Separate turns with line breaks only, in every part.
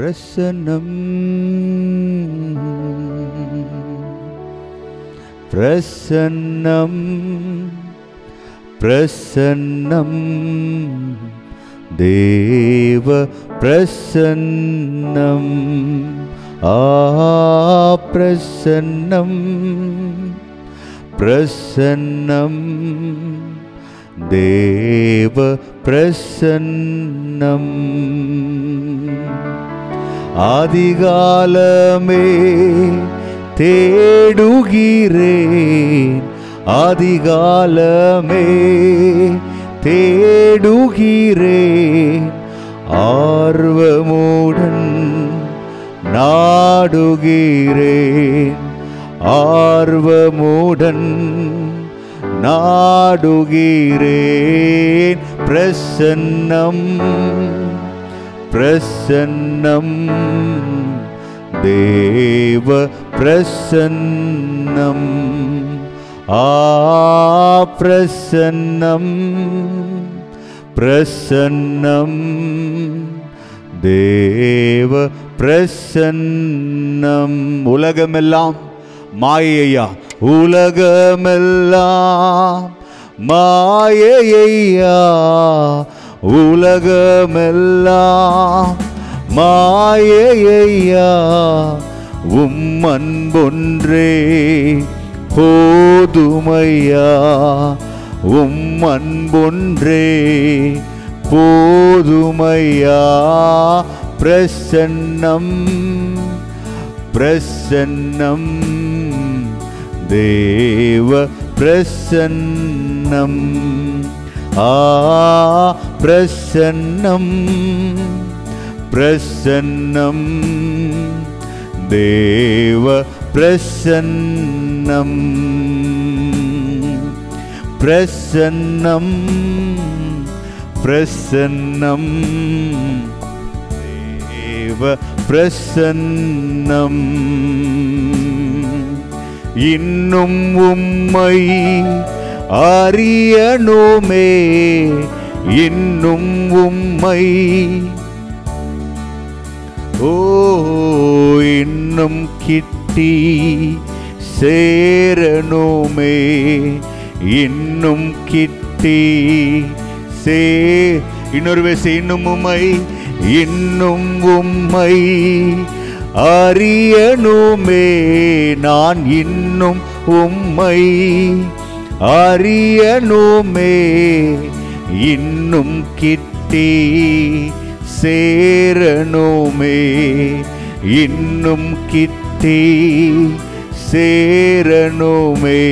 प्रसन्नम्। प्रसन्नं प्रसन्नं देव प्रसन्नम्। आ प्रसन्नं प्रसन्नं देव प्रसन्नम्। ஆதிகாலமே தேடுகிறேன். ஆதிகாலமே தேடுகிறேன். ஆர்வமுடன் நாடுகிறேன். ஆர்வமுடன் நாடுகிறேன். பிரசன்னம் பிரசன்னம். தேவ பிரசன்னம். ஆ பிரசன்னம். பிரசன்னம். தேவ பிரசன்னம். உலகமெல்லாம் மாயையா? உலகமெல்லாம் மாயையா? உலகமெல்லாம் மாயையா உம் அன்பொன்றே போதுமையா உம் அன்பொன்றே போதுமையா பிரசன்னம் பிரசன்னம் தேவ பிரசன்னம். ஆ பிரசன்னம் பிரசன்னம். தேவ பிரசன்னம் பிரசன்னம் பிரசன்னம். தேவ பிரசன்னம். இன்னும் உம்மை அறியணுமே இன்னும் உம்மை. ஓ இன்னும் கிட்டி சேரணுமே இன்னும் கிட்டி சே இன்னொரு வயசு இன்னும் உம்மை இன்னும் உம்மை. அறியணுமே நான் இன்னும் உம்மை. அறியனுமே இன்னும் கிட்டி சேரணுமே இன்னும் கிட்டி சேரணுமே.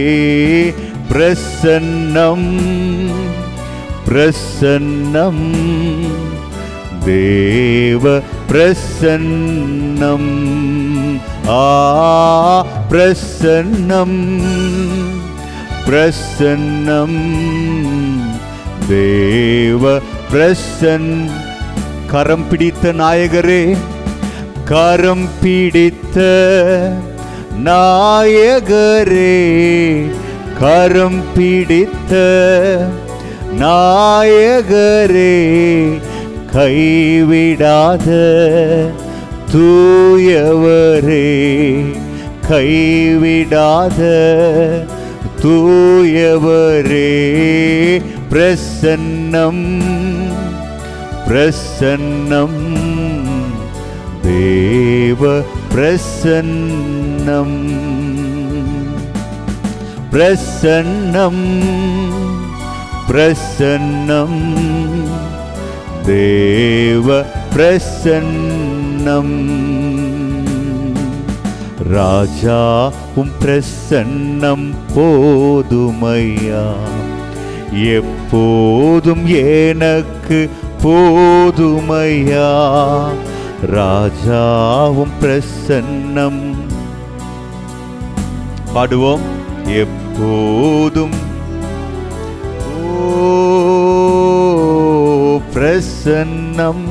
பிரசன்னம் பிரசன்னம் தேவ பிரசன்னம் ஆ பிரசன்னம். பிரசன்னம். தேவ பிரசன். கரம் பிடித்த நாயகரே கரம் பிடித்த நாயகரே கரம் பிடித்த நாயகரே கைவிடாத தூயவரே கைவிடாத ूयवरे प्रसन्नं प्रसन्नं देव प्रसन्नम् प्रसन्नं प्रसन्नं देव प्रसन्नम् ராஜா உம் பிரசன்னம் போதுமையா? எப்போதும் எனக்கு போதுமையா? ராஜாவும் பிரசன்னம். பாடுவோம். எப்போதும் பிரசன்னம்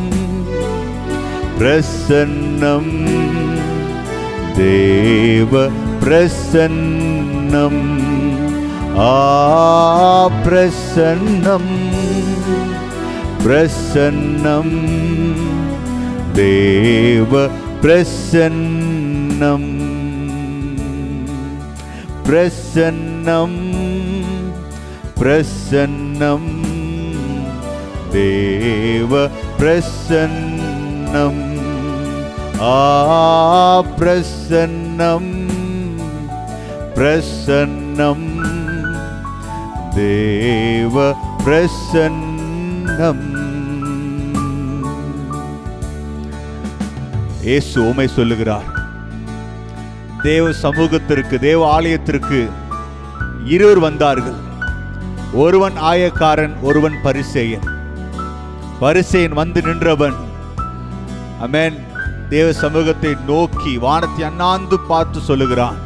பிரசன்னம். देव प्रसन्नम्। आ प्रसन्नं देव प्रसन्नम्। प्रसन्नं प्रसन्नं देव प्रसन्नम्। ஆ பிரசன்னம் பிரசன்னம் தேவ பிரசன்னம் இயேசு உமை சொல்லுகிறார் தேவ சமூகத்திற்கு தேவ ஆலயத்திற்கு இருவர் வந்தார்கள். ஒருவன் ஆயக்காரன் ஒருவன் பரிசேயன். பரிசேயன் வந்து நின்றவன். அமேன் தேவ சமூகத்தை நோக்கி வானத்தை அண்ணாந்து பார்த்து சொல்லுகிறான்.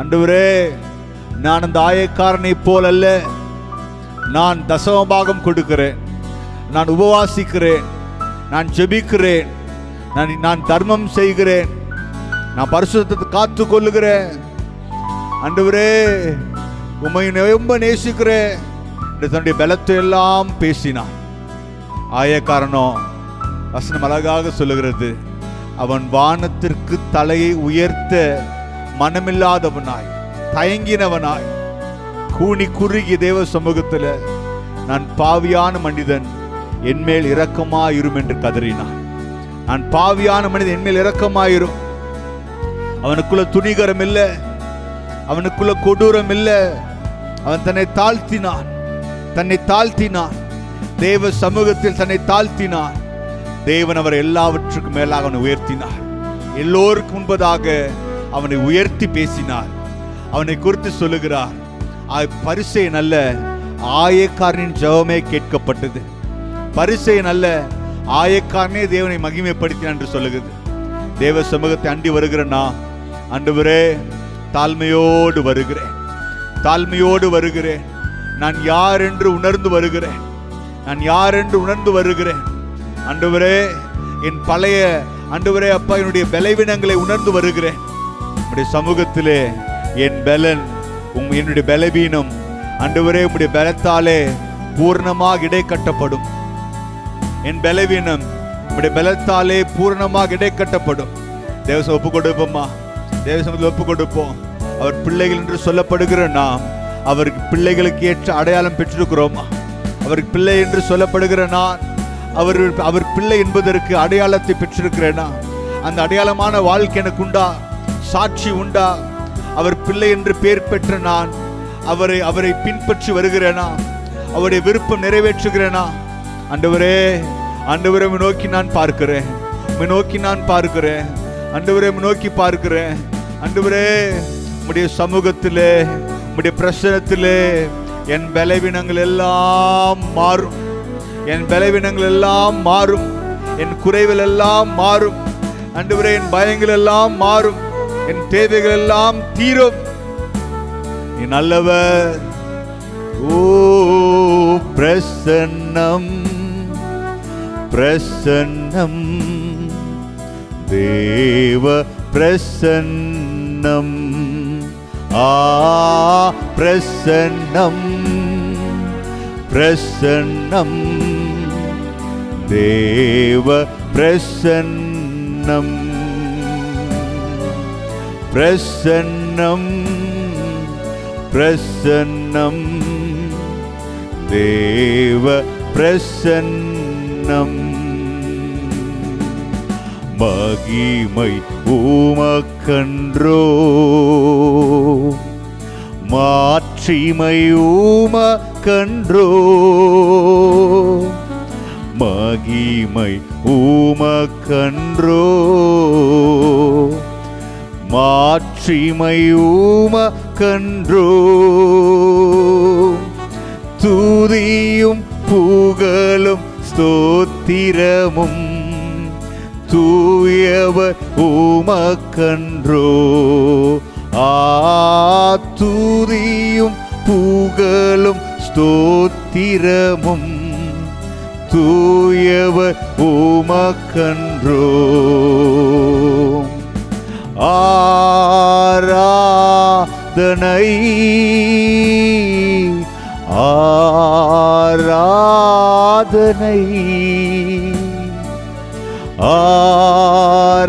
அன்றுவரே நான் அந்த ஆயக்காரனைப் போல் அல்ல நான் தசமபாகம் கொடுக்கிறேன். நான் உபவாசிக்கிறேன். நான் ஜெபிக்கிறேன். நான் நான் தர்மம் செய்கிறேன். நான் பரிசுத்தத்தை காத்து கொள்ளுகிறேன். அன்றுவரே உம்மை ரொம்ப நேசிக்கிறேன். தன்னுடைய பலத்தை எல்லாம் பேசினான். ஆயக்காரனோ வசனம் அழகாக சொல்லுகிறது. அவன் வானத்திற்கு தலையை உயர்த்த மனமில்லாதவனாய் தயங்கினவனாய். கூணி குறுகிய தேவ சமூகத்தில் நான் பாவியான மனிதன் என்மேல் இரக்கமாயிரும் என்று கதறினான். நான் பாவியான மனிதன் என்மேல் இரக்கமாயிரும். அவனுக்குள்ள துணிகரம் இல்லை அவனுக்குள்ள கொடூரம் இல்லை. அவன் தன்னை தாழ்த்தினான் தன்னை தாழ்த்தினான். தேவ சமூகத்தில் தன்னை தாழ்த்தினான். தேவன் அவர் எல்லாவற்றுக்கும் மேலாக அவனை உயர்த்தினார். எல்லோருக்கும் முன்பதாக அவனை உயர்த்தி பேசினார். அவனை குறித்து சொல்லுகிறார் பரிசை நல்ல ஆயக்காரனின் ஜெபமே கேட்கப்பட்டது. பரிசை நல்ல ஆயக்காரனே தேவனை மகிமைப்படுத்தினான் என்று சொல்லுகிறது. தேவ சமூகத்தை அண்டி வருகிறேன்னா அன்றுவரே தாழ்மையோடு வருகிறேன். தாழ்மையோடு வருகிறேன். நான் யார் என்று உணர்ந்து வருகிறேன். நான் யார் என்று உணர்ந்து வருகிறேன். அன்றுவரே என் பழைய அன்றுவரே அப்பா என்னுடைய பலவீனங்களை உணர்ந்து வருகிறேன். உடைய சமூகத்திலே என் பலன் உம் என்னுடைய பலவீனம் அன்றுவரே உம்முடைய பலத்தாலே பூர்ணமாக இடை கட்டப்படும் என் பலவீனம் உம்முடைய பலத்தாலே பூரணமாக இடை கட்டப்படும் தேவசம் ஒப்பு கொடுப்போம்மா. தேவசமத்தில் ஒப்பு கொடுப்போம். அவர் பிள்ளைகள் என்று சொல்லப்படுகிற நாம் அவருக்கு பிள்ளைகளுக்கு ஏற்ற அடையாளம் பெற்றிருக்கிறோமா அவருக்கு பிள்ளை என்று சொல்லப்படுகிற நான் அவர் அவர் பிள்ளை என்பதற்கு அடையாளத்தை பெற்றிருக்கிறேனா? அந்த அடையாளமான வாழ்க்கை எனக்கு உண்டா? சாட்சி உண்டா? அவர் பிள்ளை என்று பெயர் பெற்ற நான் அவரை அவரை பின்பற்றி வருகிறேனா? அவருடைய விருப்பம் நிறைவேற்றுகிறேனா? அண்டவரே அண்டவரை நோக்கி நான் பார்க்கிறேன். நோக்கி நான் பார்க்கிறேன். அண்டவரை நோக்கி பார்க்கிறேன். அண்டவரே உடைய சமூகத்திலே உடைய பிரசனத்திலே என் பலவீனங்கள் எல்லாம் மாறும். என் பலவீனங்கள் எல்லாம் மாறும். என் குறைகள் எல்லாம் மாறும். அன்றுவரை என் பயங்கள் எல்லாம் மாறும். என் தேவைகள் எல்லாம் தீரும். நீ நல்லவர். ஓ பிரசன்னம். பிரசன்னம். தேவ பிரசன்னம். ஆ பிரசன்னம். பிரசன்னம். தேவ பிரசன்னம் பிரசன்னம் பிரசன்னம் தேவ பிரசன்னம் மகிமை ஊமக்கன்றோ மாட்சிமை ஊமக்கன்றோ மகிமை ஊமக்கன்றோ. மாற்றிமை ஊமக்கன்றோ. தூதியும் புகழும் ஸ்தோத்திரமும் தூயவர் ஊமக்கன்றோ. ஆ தூதியும் புகழும் ஸ்தோத்திரமும் தூயவர் உமக்கன்றோ ஆராதனை ஆராதனை ஆராதனை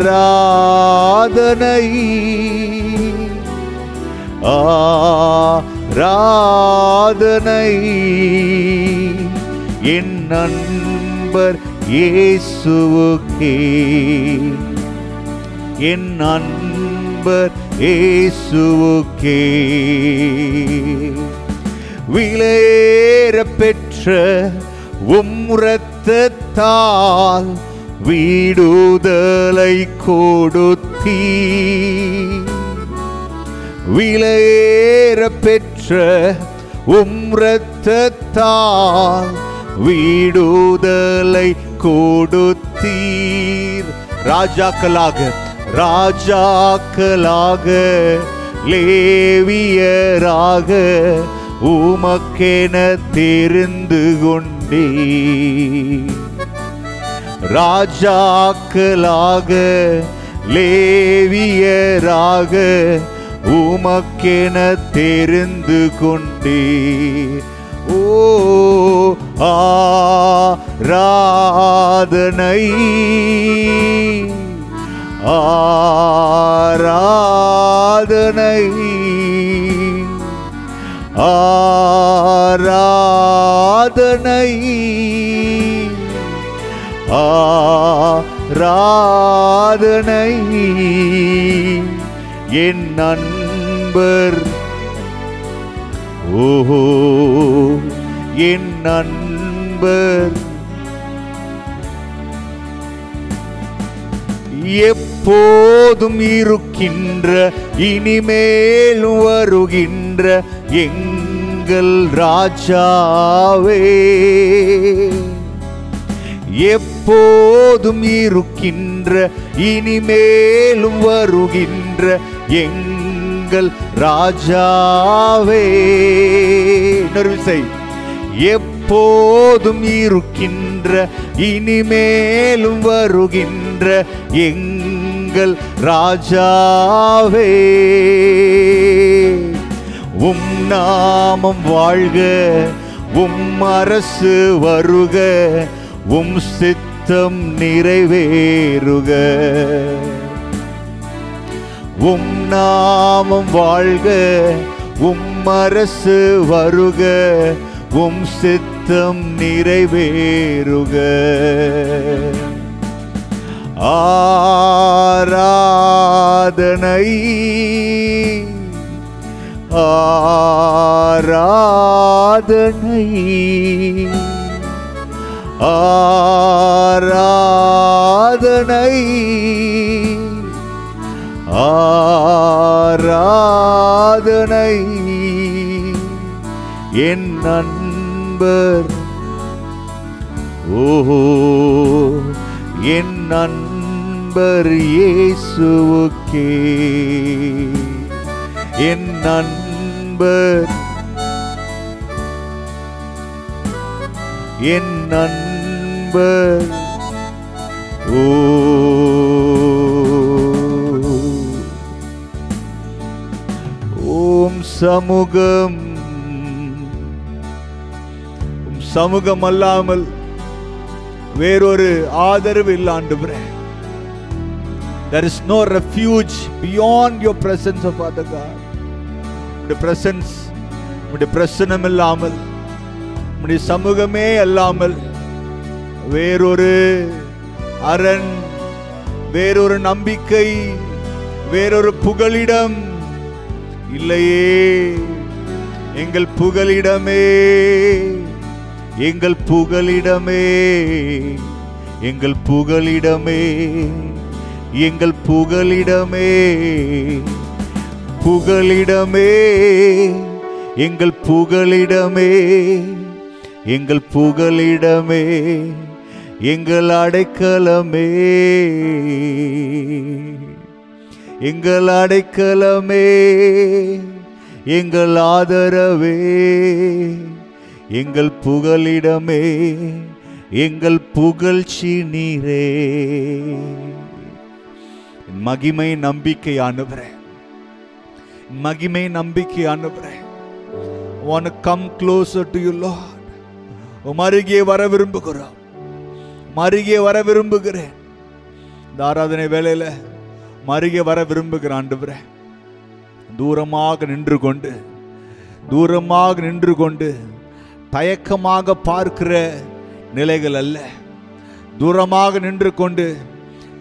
ஆராதனை. என் நண்பர் இயேசுவுக்கே. என் நண்பர் இயேசுவுக்கே. விலையேற பெற்ற உம்ரத்தால் வீடுதலை கொடுத்தீ விலையேற பெற்ற உம்ரத்தால் வீடுதலை கொடுத்தீர். ராஜாக்களாக ராஜாக்களாக லேவியராக உமக்கென தெரிந்து கொண்டே ராஜாக்களாக லேவியராக உமக்கென தெரிந்து கொண்டே ஓ ஆராதனை. ஆராதனை. ஆராதனை. ஆராதனை. என் நண்பர் ஓஹோ என் நண்பர். எப்போதும் இருக்கின்ற இனிமேல் வருகின்ற எங்கள் ராஜாவே. எப்போதும் இருக்கின்ற இனிமேலும் வருகின்ற எங்கள் ராஜாவே. இன்னொரு விசை எப்போதும் இருக்கின்ற இனிமேலும் வருகின்ற எங்கள் ராஜாவே. உம் நாமம் வாழ்க உம் அரசு வருக உம் சித்தம் நிறைவேறுக. உம் நாமம் வாழ்க உம் அரசு வருக உம் சித்தம் நிறைவேறுக. ஆராதனை ஆராதனை ஆராதனை. ஆராதனை. என் நண்பர். ஓஹோ என் நண்பர் இயேசுவுக்கே. என் நண்பர். என் நண்பர். ஓ சமூகம் உம் சமூகம் அல்லாமல் வேறொரு ஆதரவு இல்லை ஆண்டவரே There is no refuge beyond your presence of Father God. உடைய பிரசன்ஸ் உடைய பிரசனம் இல்லாமல் உடைய சமூகமே அல்லாமல் வேறொரு அரண் வேறொரு நம்பிக்கை வேறொரு புகலிடம் இல்லையே. எங்கள் புகலிடமே. எங்கள் புகலிடமே. எங்கள் புகலிடமே. எங்கள் புகலிடமே. புகலிடமே. எங்கள் புகலிடமே. எங்கள் புகலிடமே. எங்கள் அடைக்கலமே. எங்கள் அடைக்கலமே எங்கள் ஆதரவே எங்கள் புகலிடமே எங்கள் புகழ்ச்சி நீரே. மகிமை நம்பிக்கை அனுப்புறேன் மகிமை நம்பிக்கை அனுப்புறேன் one come closer to you lord உம் அருகே வர விரும்புகிறோம். உம் அருகே வர விரும்புகிறேன். இந்த ஆராதனை வேலையில் மருகே வர விரும்புகிற ஆண்டவரே தூரமாக நின்று கொண்டு தூரமாக நின்று கொண்டு தயக்கமாக பார்க்கிற நிலைகள் அல்ல. தூரமாக நின்று கொண்டு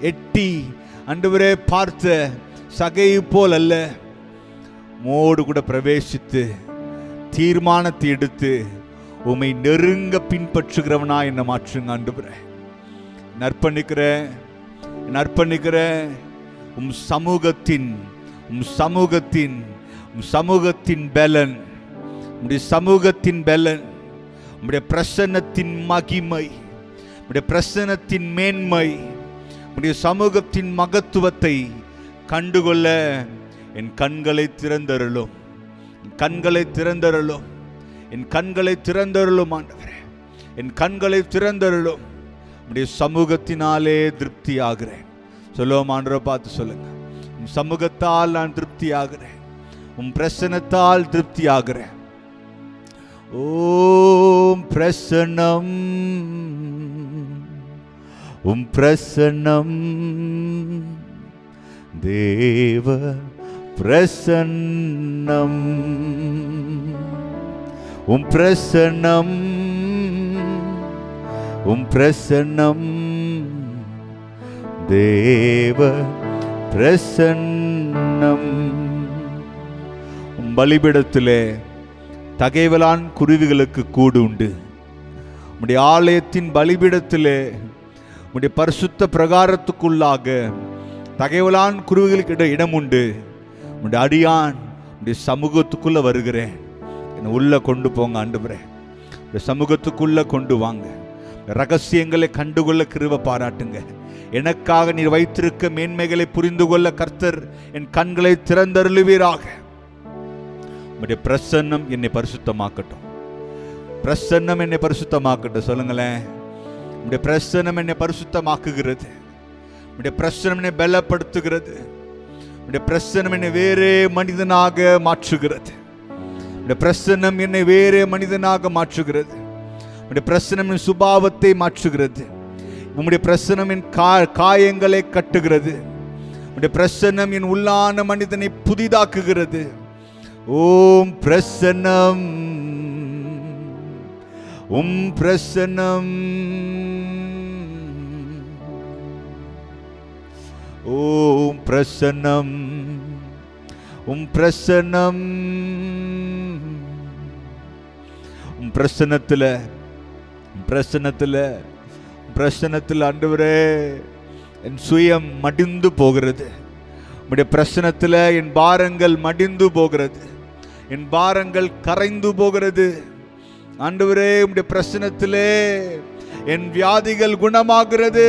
எட்டி அன்றுவரே பார்த்த சகை போல் அல்ல. மோடு கூட பிரவேசித்து தீர்மானத்தை எடுத்து உம்மை நெருங்க பின்பற்றுகிறவனா என்ன மாற்றுங்க ஆண்டவரே. நற்பணிக்கிறேன் நற்பணிக்கிறேன் உம் சமூகத்தின் உம் சமூகத்தின் உம் சமூகத்தின் பலன் உம்முடைய சமூகத்தின் பலன் உம்முடைய பிரசன்னத்தின் மகிமை உம்முடைய பிரசன்னத்தின் மேன்மை உம்முடைய சமூகத்தின் மகத்துவத்தை கண்டுகொள்ள என் கண்களை திறந்தருளும். என் கண்களை திறந்தருளும். என் கண்களை திறந்தருளும் ஆண்டவரே. என் கண்களை திறந்தருளும். உம்முடைய சமூகத்தினாலே திருப்தியாகிறேன். சொல்லுவோம் ஆண்டரை பார்த்து சொல்லுங்க. உன் சமூகத்தால் நான் திருப்தி ஆகிறேன் உம் பிரசனத்தால் திருப்தி ஆகிறேன் ஓம் பிரசன்னம். உம் பிரசன்னம். தேவ பிரசன்னம். உம் பிரசன்னம். உம் பிரசன்னம். தேவ பிரசன்னம். உம் பலிபிடத்திலே தகைவலான் குருவிகளுக்கு கூடு உண்டு. உம்முடைய ஆலயத்தின் பலிபிடத்திலே உம்முடைய பரிசுத்த பிரகாரத்துக்குள்ளாக தகைவலான் குருவிகளுக்கு இடம் உண்டு. உம்முடைய அடியான் உடைய சமூகத்துக்குள்ள வருகிறேன். என்னை உள்ளே கொண்டு போங்க ஆண்டுபுரே இந்த சமூகத்துக்குள்ளே கொண்டு வாங்க. ரகசியங்களை கண்டுகொள்ள கிருவ பாராட்டுங்க. எனக்காக நீர் வைத்திருக்க மேன்மைகளை புரிந்து கொள்ள கர்த்தர் என் கண்களை திறந்தருளுவீராக. உம்முடைய பிரசன்னம் என்னை பரிசுத்தமாக்கட்டும். பிரசன்னம் என்னை பரிசுத்தமாக்கட்டும். சொல்லுங்களேன். உம்முடைய பிரசன்னம் என்னை பரிசுத்தமாக்குகிறது. உம்முடைய பிரசன்னம் என்னை பலப்படுத்துகிறது. உம்முடைய பிரசன்னம் என்னை வேறே மனிதனாக மாற்றுகிறது. உம்முடைய பிரசன்னம் என்னை வேறே மனிதனாக மாற்றுகிறது. உம்முடைய பிரசனம் சுபாவத்தை மாற்றுகிறது. உம்முடைய பிரசன்னம் என் கா காயங்களை கட்டுகிறது. உம்முடைய பிரசன்னம் என் உள்ளான மனிதனை புதிதாக்குகிறது. ஓம் பிரசன்னம். உம் பிரசன்னம். ஓம் பிரசன்னம். உம் பிரசன்னம். உம் பிரசன்னத்தில் பிரசன்னத்தில் பிரசனத்தில் ஆண்டவரே என் சுயம் மடிந்து போகிறது. உம்முடைய பிரசனத்தில் என் பாரங்கள் மடிந்து போகிறது. என் பாரங்கள் கரைந்து போகிறது. ஆண்டவரே உம்முடைய பிரசனத்திலே என் வியாதிகள் குணமாகிறது.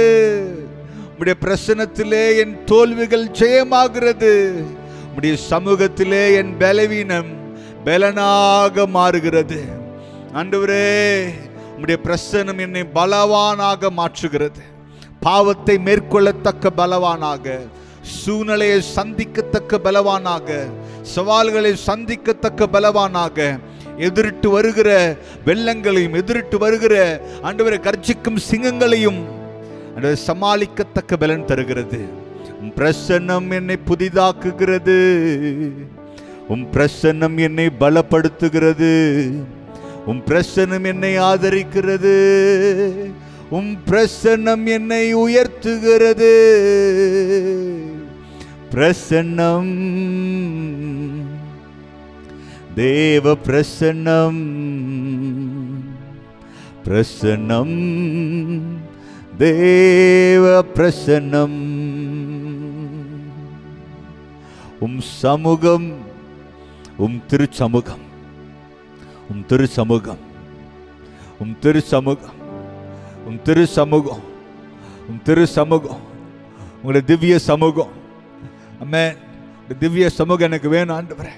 உம்முடைய பிரசனத்திலே என் தோல்விகள் ஜெயமாகிறது. உம்முடைய சமூகத்திலே என் பலவீனம் பலனாக மாறுகிறது. ஆண்டவரே உம்முடைய பிரசனம் என்னை பலவானாக மாற்றுகிறது. பாவத்தை மேற்கொள்ளத்தக்க பலவானாக சூழ்நிலையை சந்திக்கத்தக்க பலவானாக சவால்களை சந்திக்கத்தக்க பலவானாக எதிரிட்டு வருகிற வெள்ளங்களையும் எதிரிட்டு வருகிற ஆண்டவரை கர்ஜிக்கும் சிங்கங்களையும் சமாளிக்கத்தக்க பலன் தருகிறது. உம் பிரசன்னம் என்னை புதிதாக்குகிறது. உம் பிரசன்னம் என்னை பலப்படுத்துகிறது. உம் பிரசன்னம் என்னை ஆதரிக்கிறது. உம் பிரசன்னம் என்னை உயர்த்துகிறது. பிரசன்னம். தேவ பிரசன்னம். பிரசன்னம். தேவ பிரசன்னம். உம் சமூகம். உம் திருச்சமூகம். உம் திரு சமூகம். உம் திரு சமூகம். உம் திரு சமூகம். உம் திரு சமூகம். உங்களுடைய திவ்ய சமூகம். அம்மே திவ்ய சமூகம் எனக்கு வேணும் ஆண்டவரே.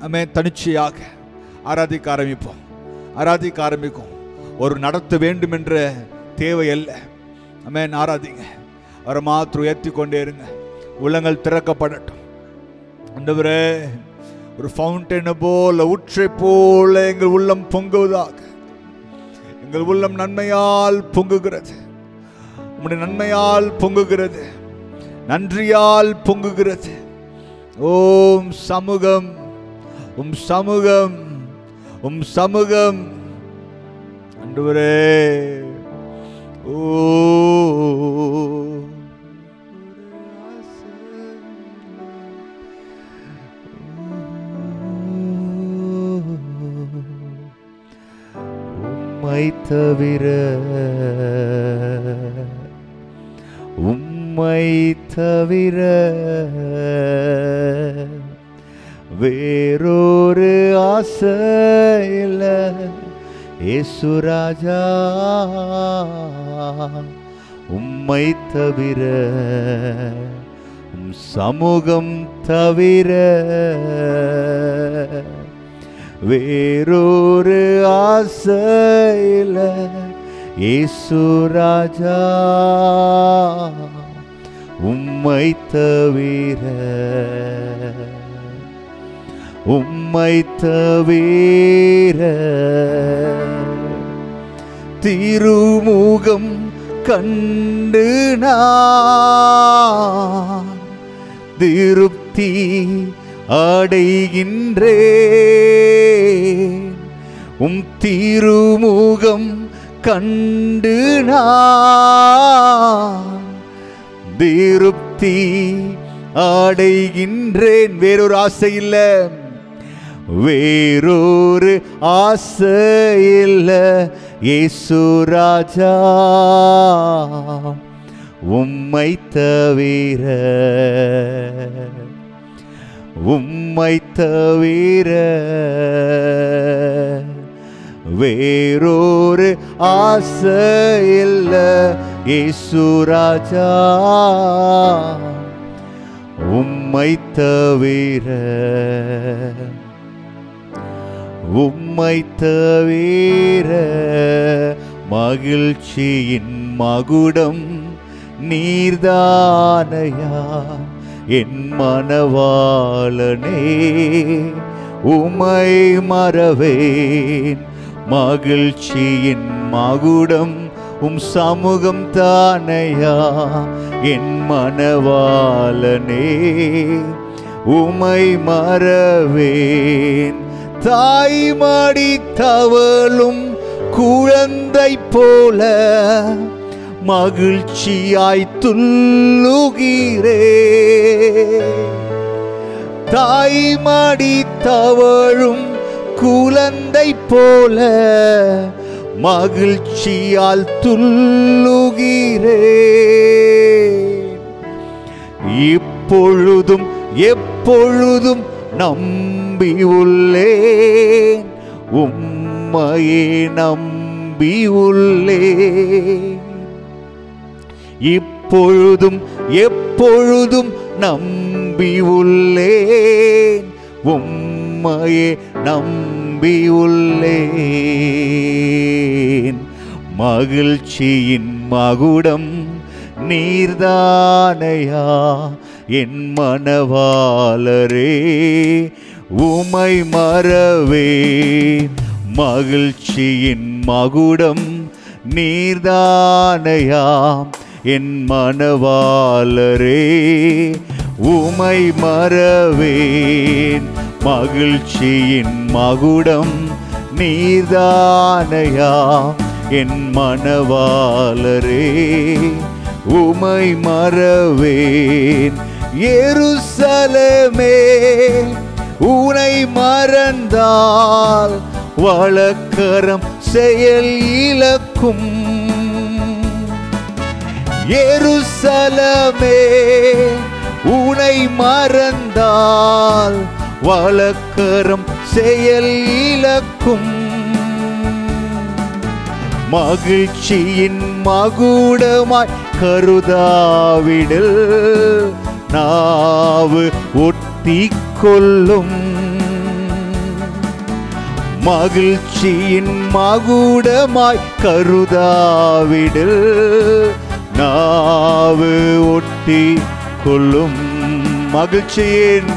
அம்மே தனிச்சையாக ஆராதிக்க ஆரம்பிப்போம். ஆராதிக்க ஆரம்பிக்கும். ஒரு நடத்த வேண்டும் என்ற தேவை அல்ல. அம்மே ஆராதிங்க. அவரை மாத்திரம் உயர்த்தி கொண்டே இருங்க. உள்ளங்கள் திறக்கப்படட்டும். ஆண்டவரே ஒரு ஃபவுண்டனை போல ஊற்றை போல எங்கள் உள்ளம் பொங்குவதாக. எங்கள் உள்ளம் நன்மையால் பொங்குகிறது. உம்முடைய நன்மையால் பொங்குகிறது. நன்றியால் பொங்குகிறது. ஓம் சமூகம் உம் சமூகம் உம் சமூகம். அன்றுவரே ஓ. உம்மை தவிர உம்மை தவிர வேறொரு ஆசை இல்ல. ஏசுராஜா உம்மை தவிர உம் சமூகம் தவிர வேறொரு ஆசையில ஏசுராஜா உம்மை தவிர உம்மை தவிர திருமுகம் கண்டு நான் திருப்தி ஆடைகின்றே. உம் திருமுகம் கண்டு நான் திருப்தி ஆடைகின்றேன். வேறொரு ஆசை இல்ல. வேறொரு ஆசை இல்ல. இயேசு ராஜா உம்மை தவிர உம்மை தவிர வேறொரு ஆசை இல்லை. இயேசு ராஜா உம்மை தவிர உம்மை தவிர மகிழ்ச்சியின் மகுடம் நீர்தானையா? என் மனவாளனே உமை மறவேன். மகிழ்ச்சியின் மகுடம் உம் சமூகம் தானையா? என் மனவாளனே உமை மறவேன். தாய் மாடி தவளும் குழந்தை போல மகிழ்ச்சியாய் துள்ளுகிறே. தாய்மடி தவழும் குழந்தை போல மகிழ்ச்சியால் துள்ளுகிறே. இப்பொழுதும் எப்பொழுதும் நம்பி உள்ளேன். உம்மையே நம்பி உள்ளேன். இப்பொழுதும் எப்பொழுதும் நம்பி உள்ளேன் உம்மையே நம்பி உள்ளேன் மகிழ்ச்சியின் மகுடம் நீர்தானையா? என் மனவாளரே உமை மறவே. மகிழ்ச்சியின் மகுடம் நீர்தானையாம் என் மனவாளரே உமை மறவேன். மகிழ்ச்சியின் மகுடம் நீதானையா? என் மனவாளரே உமை மறவேன். எருசலமே உனை மறந்தால் வழக்கரம் செயல் இழக்கும். எருசலமே உனை மறந்தால் வழக்கரம் செயல் இழக்கும். மகிழ்ச்சியின் மகுடமாய் கருதாவிடல் நாவு ஒட்டி கொள்ளும் மகிழ்ச்சியின் மகுடமாய் கருதாவிடல் நாவு ஒட்டி கொள்ளும் மகிழ்ச்சியின்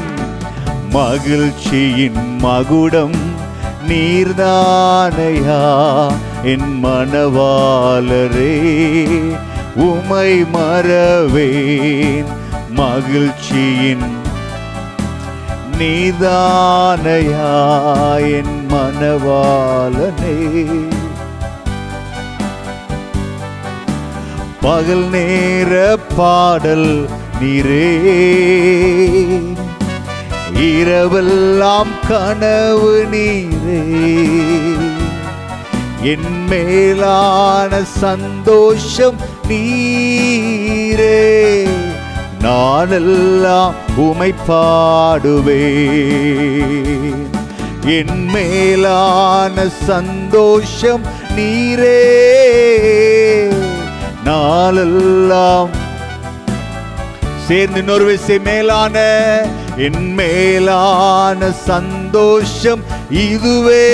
மகிழ்ச்சியின் மகுடம் நீர்தானையா? என் மனவாளரே உமை மறவேன். மகிழ்ச்சியின் நீதானையா என் மனவாளனே பகல் நேர பாடல் நீரே. இரவெல்லாம் கனவு நீரே. என் மேலான சந்தோஷம் நீரே. நானெல்லாம் உமை பாடுவேன். என் மேலான சந்தோஷம் நீரே. நாளெல்லாம் சேர்ந்து இன்னொரு விஷயம் மேலான என் மேலான சந்தோஷம் இதுவே.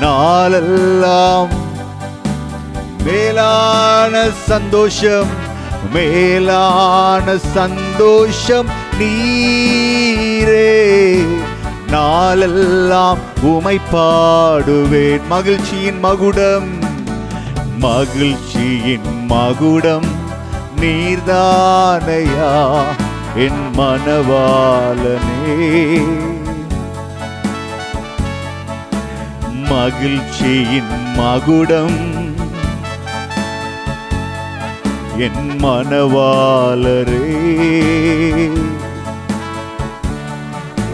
நாளெல்லாம் மேலான சந்தோஷம் மேலான சந்தோஷம் நீரே. நாளெல்லாம் உமை பாடுவேன் மகிழ்ச்சியின் மகுடம். மகிழ்ச்சியின் மகுடம் நீர்தானையா? என் மனவாளனே மகிழ்ச்சியின் மகுடம் என் மனவாளரே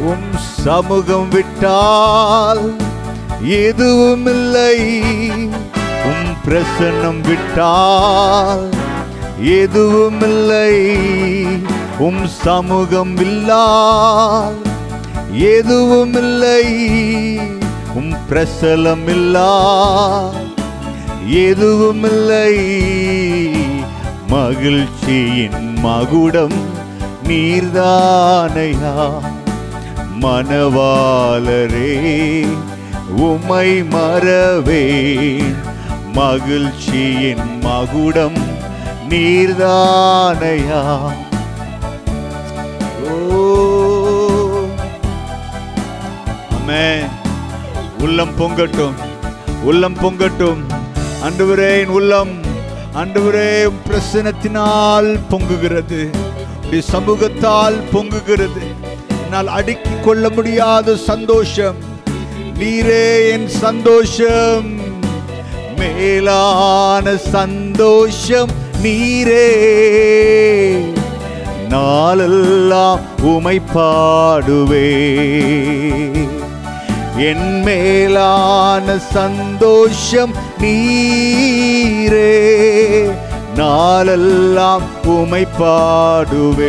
உம் சமூகம் விட்டால் எதுவும் இல்லை பிரசன்னம் விட்டால் எதுவும் இல்லை உம் சமூகம் இல்லால் எதுவும் இல்லை உம் பிரசலம் இல்லா எதுவும் இல்லை மகிழ்ச்சியின் மகுடம் நீர்தானையா. மனவாளரே உமை மறவேன். மகிழ்ச்சியின் மகுடம் நீர்தானையா? ஓ. உள்ளம் பொங்கட்டும் உள்ளம் பொங்கட்டும். அன்றுவரே என் உள்ளம் அன்றுவரே பிரசனத்தினால் பொங்குகிறது. சமூகத்தால் பொங்குகிறது. என்னால் அடுக்கிக் கொள்ள முடியாத சந்தோஷம். நீரே என் சந்தோஷம். மேலான சந்தோஷம் நீரே. நாளெல்லாம் உமை பாடுவே. என் மேலான சந்தோஷம் நீரே. நாளெல்லாம் உமை பாடுவேன்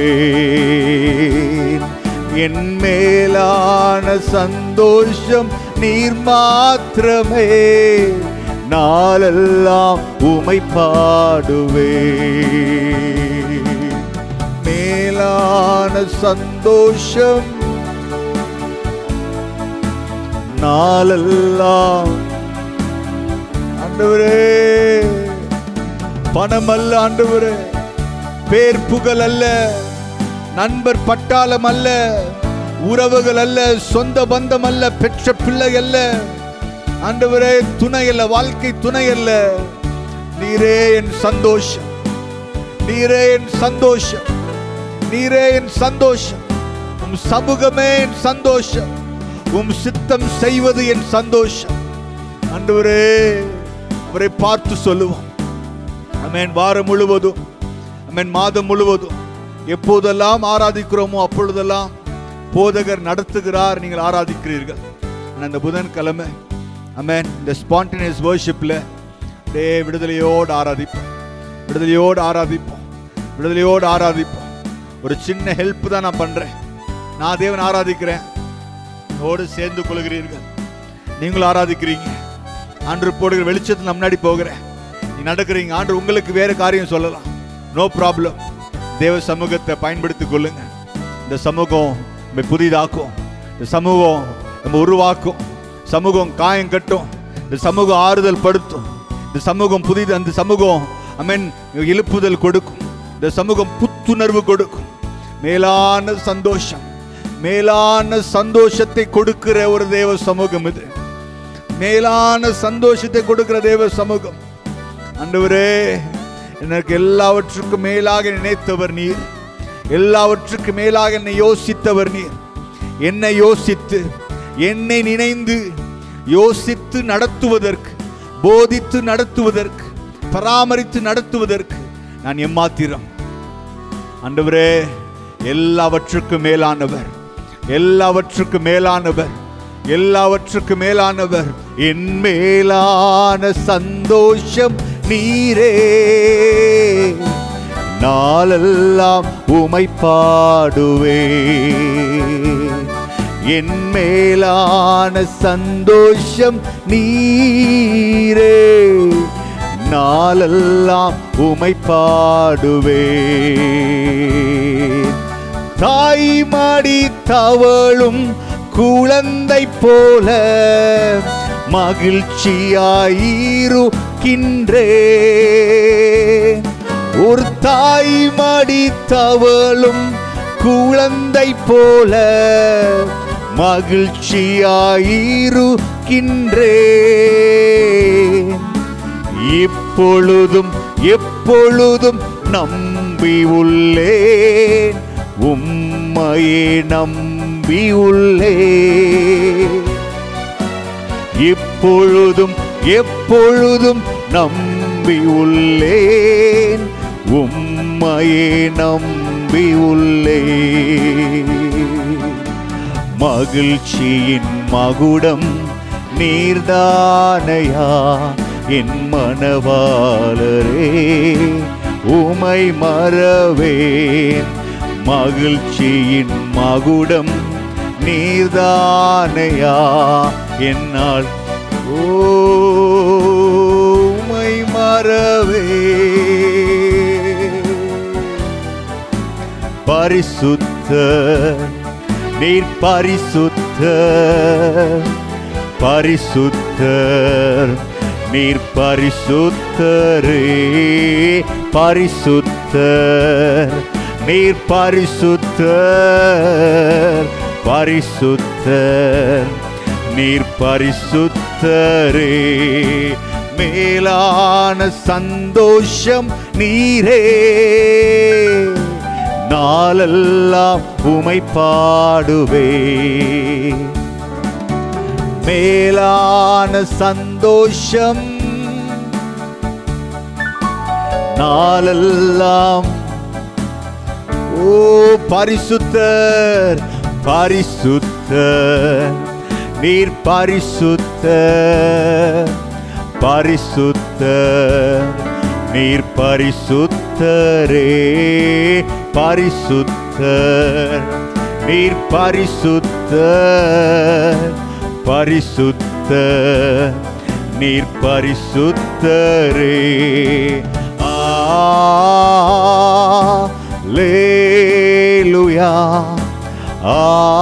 என் மேலான சந்தோஷம் நீர் மாத்திரமே. நாளெல்லாம் உமை பாடுவேன் மேலான சந்தோஷம் நாளெல்லாம். ஆண்டவரே பணம் அல்ல ஆண்டவரே பேர் புகழ் அல்ல நண்பர் பட்டாளம் அல்ல உறவுகள் அல்ல சொந்த பந்தம் அல்ல பெற்ற பிள்ளை அல்ல. ஆண்டவரே துணை அல்ல வாழ்க்கை துணை அல்ல நீரே என் சந்தோஷம். நீரே என் சந்தோஷம். நீரே என் சந்தோஷம். உம் சமூகமே என் சந்தோஷம். உம் சித்தம் செய்வது என் சந்தோஷம். ஆண்டவரே அவரை பார்த்து சொல்லுவோம். அமேன். வாரம் முழுவதும் அமேன். மாதம் முழுவதும். எப்போதெல்லாம் ஆராதிக்கிறோமோ அப்பொழுதெல்லாம் போதகர் நடத்துகிறார். நீங்கள் ஆராதிக்கிறீர்கள். அந்த புதன்கிழமை அமேன் இந்த ஸ்பான்டேனியஸ் வேர்ஷிப்பில் டே விடுதலையோடு ஆராதிப்போம் விடுதலையோடு ஆராதிப்போம் விடுதலையோடு ஆராதிப்போம் ஒரு சின்ன ஹெல்ப் தான் நான் பண்ணுறேன் நான் தேவன் ஆராதிக்கிறேன் ஓடு சேர்ந்து கொள்கிறீர்கள் நீங்களும் ஆராதிக்கிறீங்க ஆண்டு போடுகிற வெளிச்சத்தில் நான் முன்னாடி போகிறேன் நீ நடக்கிறீங்க ஆண்டு உங்களுக்கு வேறு காரியம் சொல்லலாம். நோ ப்ராப்ளம் தேவ சமூகத்தை பயன்படுத்திக் கொள்ளுங்க இந்த சமூகம் நம்ம புதிதாக்கும் இந்த சமூகம் நம்ம உருவாக்கும் சமூகம் காயம் கட்டும். இந்த சமூகம் ஆறுதல் படுத்தும். இந்த சமூகம் புதிது அந்த சமூகம் ஐ மீன் எழுப்புதல் கொடுக்கும். இந்த சமூகம் புத்துணர்வு கொடுக்கும். மேலான சந்தோஷம் மேலான சந்தோஷத்தை கொடுக்கிற ஒரு தேவ சமூகம் இது. மேலான சந்தோஷத்தை கொடுக்கிற தேவ சமூகம். அண்டவரே எனக்கு எல்லாவற்றுக்கும் மேலாக நினைத்தவர் நீர். எல்லாவற்றுக்கும் மேலாக என்னை யோசித்தவர் நீர். என்னை யோசித்து என்னை நினைந்து யோசித்து நடத்துவதற்கு போதித்து நடத்துவதற்கு பராமரித்து நடத்துவதற்கு நான் எம்மாத்திரம். ஆண்டவரே எல்லாவற்றுக்கும் மேலானவர் எல்லாவற்றுக்கும் மேலானவர் எல்லாவற்றுக்கும் மேலானவர் என் மேலான சந்தோஷம் நீரே. நாளெல்லாம் உமை பாடுவே. என் மேலான சந்தோஷம் நீரே. நாளெல்லாம் உமை பாடுவே. தாய் மடி தவளும் குழந்தை போல மகிழ்ச்சியாயிருக்கின்றே. ஒரு தாய் மடி தவளும் குழந்தை போல மகிழ்ச்சியாயிருக்கின்றே. இப்பொழுதும் எப்பொழுதும் நம்பி உள்ளேன். உம்மையே நம்பி உள்ளேன். இப்பொழுதும் எப்பொழுதும் நம்பி உள்ளேன். உம்மையே நம்பி உள்ளேன். மகிழ்ச்சியின் மகுடம் நீர்தானையா? என் மனவாளரே உமை மறவேன். மகிழ்ச்சியின் மகுடம் நீர்தானையா? என்னால் ஓமை மறவே. பரிசுத்த நீர் பரிசுத்த பரிசுத்தர். நீர் பரிசுத்தரே பரிசுத்தர். நீர் பரிசுத்தர் பரிசுத்தர். நீர் பரிசுத்தரே மேலான சந்தோஷம் நீரே. நாளெல்லாம் உமை பாடுவே. மேலான சந்தோஷம் நாளெல்லாம். ஓ பரிசுத்தர் பரிசுத்தர் நீர் பரிசுத்தர் பரிசுத்தர் நீர் பரிசுத்தரே. பரிசுத்தர் நீர் பரிசுத்தர் பரிசுத்தர் நீர் பரிசுத்தரே. ஆலேலுயா. ஆலேலுயா.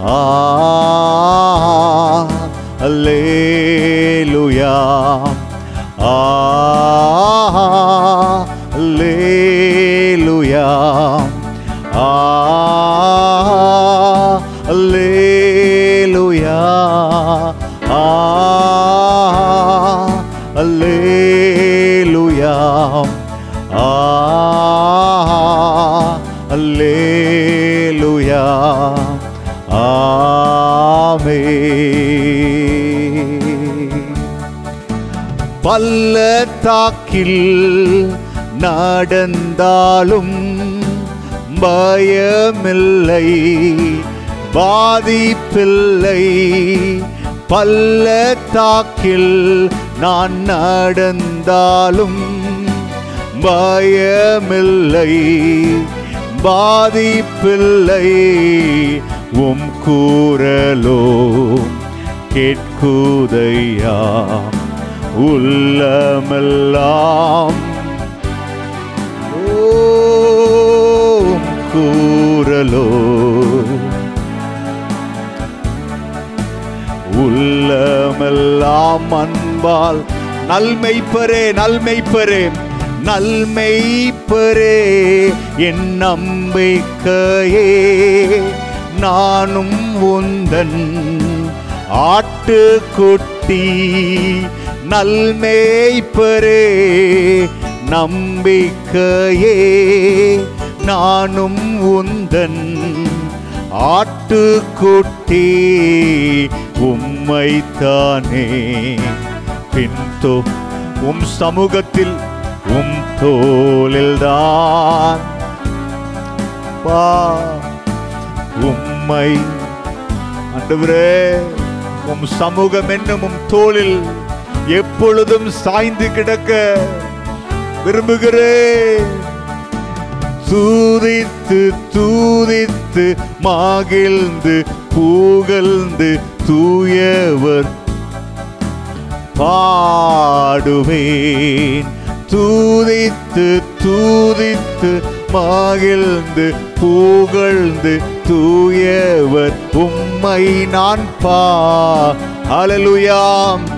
ஆலேலுயா Oh. பள்ளத்தாக்கில் நடந்தாலும் பயமில்லை பாதிப்பில்லை. பள்ளத்தாக்கில் நான் நடந்தாலும் பயமில்லை பாதிப்பில்லை. உம் கூறலோ கேட்குதையா உள்ளமெல்லாம் ஓம் கூறலோ. உள்ளமெல்லாம் அன்பால் நல்மெய்ப்பரே நல்மெய்ப்பரே நல்மெய்ப்பரே என் நம்பிக்கையே. நானும் உந்தன் ஆட்டுக்குட்டி நல்மேய்ப்பரே நம்பிக்கையே நானும் உந்தன் ஆட்டுக்குட்டி உம்மைத்தானே. பின்தோ உம் சமூகத்தில் உம் தோளில்தான். பா உம்மை அன்றுவரே உம் சமூகம் என்னும் உம் தோளில் எப்பொழுதும் சாய்ந்து கிடக்க விரும்புகிறேன். தூதித்து தூதித்து மகிழ்ந்து புகழ்ந்து தூயவர் பாடுவேன். தூதித்து தூதித்து மகிழ்ந்து புகழ்ந்து தூயவர் உம்மை நான் பா அலலுயாம்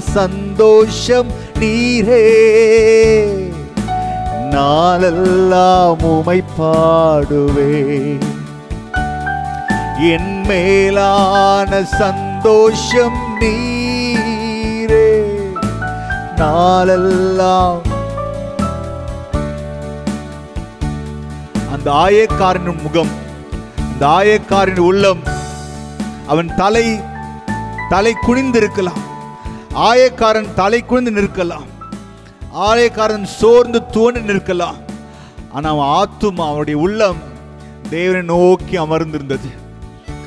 சந்தோஷம் நீரே. நாளெல்லாம் உமை பாடுவேன் என் மேலான சந்தோஷம் நீரே. நாளெல்லாம். அந்த ஆயக்காரனின் முகம் அந்த ஆயக்காரின் உள்ளம் அவன் தலை தலை குனிந்திருக்கலாம். ஆயக்காரன் தலை குனிந்து நிற்கலாம். ஆயக்காரன் சோர்ந்து தோண்டி நிற்கலாம். ஆனால் அவன் ஆத்துமா அவனுடைய உள்ளம் தேவனை நோக்கி அமர்ந்திருந்தது.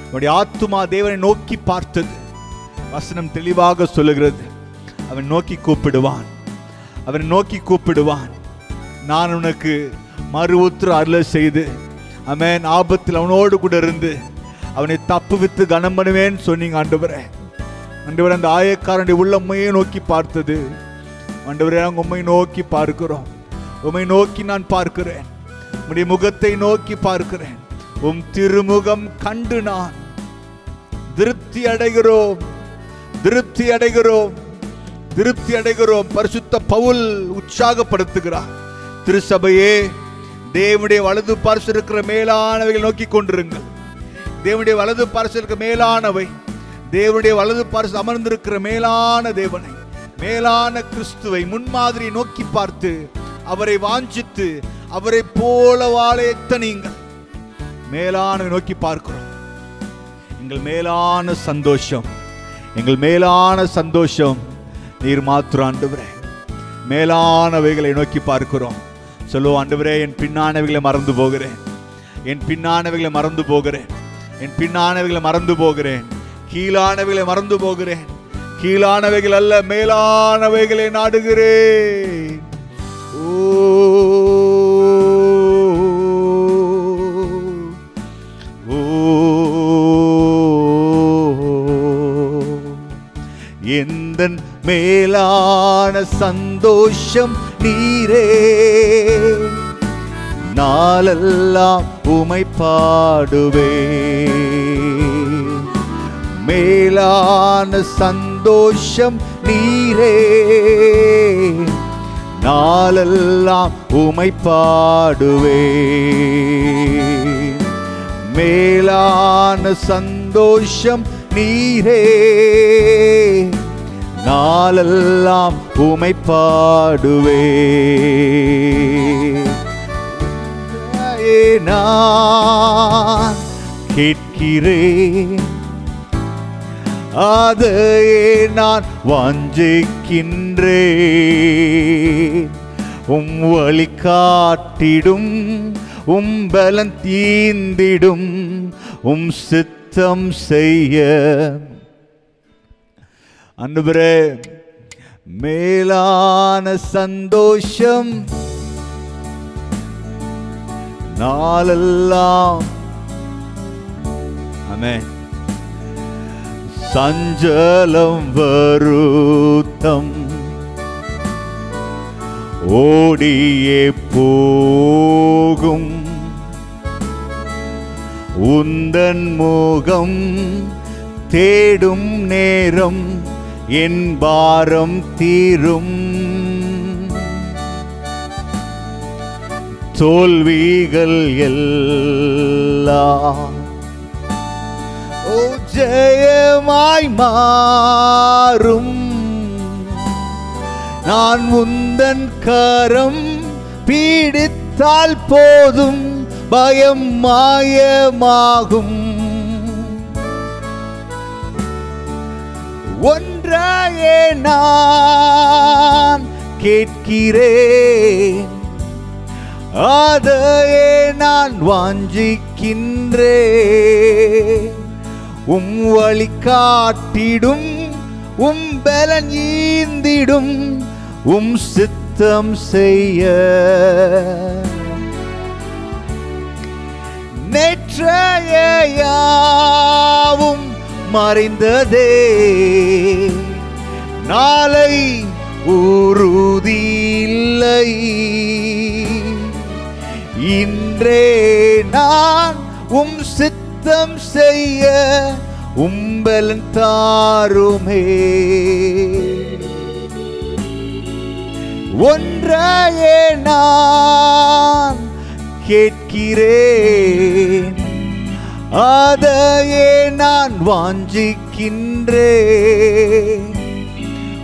அவனுடைய ஆத்துமா தேவனை நோக்கி பார்த்தது. வசனம் தெளிவாக சொல்லுகிறது. அவன் நோக்கி கூப்பிடுவான். அவன் நோக்கி கூப்பிடுவான். நான் உனக்கு மறு உத்தர அருள செய்து அவன் ஆபத்தில் அவனோடு கூட இருந்து அவனை தப்பு வித்து கனம் பண்ணுவேன்னு சொன்னீங்க ஆண்டு ஆண்டவரே அந்த ஆயக்காரனுடைய உள்ளம்மையை நோக்கி பார்த்தது. ஆண்டவரே நாங்கள் உண்மை நோக்கி பார்க்கிறோம். உண்மை நோக்கி நான் பார்க்கிறேன். உடைய முகத்தை நோக்கி பார்க்கிறேன். உம் திருமுகம் கண்டு நான். திருப்தி அடைகிறோம். திருப்தி அடைகிறோம். திருப்தி அடைகிறோம். பரிசுத்த பவுல் உற்சாகப்படுத்துகிறார். திருசபையே தேவனுடைய வலது பார்சு இருக்கிற மேலானவைகள் நோக்கி கொண்டிருங்கள். தேவனுடைய வலது பார்சு இருக்கிற மேலானவை தேவனுடைய வலது பார்த்து அமர்ந்திருக்கிற மேலான தேவனை மேலான கிறிஸ்துவை முன்மாதிரி நோக்கி பார்த்து அவரை வாஞ்சித்து அவரை போல வாழ எத்தனைங்கள் மேலானவை நோக்கி பார்க்கிறோம். எங்கள் மேலான சந்தோஷம் எங்கள் மேலான சந்தோஷம் நீர் மாத்திரம் ஆண்டவரே. மேலானவைகளை நோக்கி பார்க்கிறோம். சொல்லுவோம் ஆண்டவரே என் பின்னானவைகளை மறந்து போகிறேன். என் பின்னானவைகளை மறந்து போகிறேன். என் பின்னானவைகளை மறந்து போகிறேன். கீழானவைகளை மறந்து போகிறேன். கீழானவைகள் அல்ல மேலானவைகளை நாடுகிறேன். ஓ. எந்த மேலான சந்தோஷம் நீரே. நாளெல்லாம் உமை பாடுவே மேலான சந்தோஷம் நீரே. நாளெல்லாம் உமை பாடுவே. மேலான சந்தோஷம் நீரே. நாளெல்லாம் உமை பாடுவே. நான் கேட்கிறேன். அதையே நான் வாஞ்சிக்கின்றேன். உம் வழி காட்டிடும் உம் பலன் தீந்திடும் உம் சித்தம் செய்ய. அன்பரே மேலான சந்தோஷம் நாளெல்லாம். ஆமென். சஞ்சலம் வருத்தம். ஓடியே போகும். உந்தன் முகம் தேடும் நேரம் என் பாரம் தீரும். தோல்விகள் எல்லாம் ஜெயமாய் மாறும். நான் உந்தன் கரம் பீடித்தால் போதும் பயம் மாயமாகும். ஒன்றாயே நான் கேட்கிறேன். அதையே நான் வாஞ்சிக்கின்றேன். உம் வழி காட்டிடும் உம் பலன் ஈந்திடும் உம் சித்தம் செய்ய. நேற்றையாவும் மறைந்ததே நாளை உறுதி இன்றே நான் உம் சுத்தம் செய்ய உம்பலன் தாருமே. ஒன்றாயே நான் கேட்கிறேன். அதையே நான் வாஞ்சிக்கின்றேன்.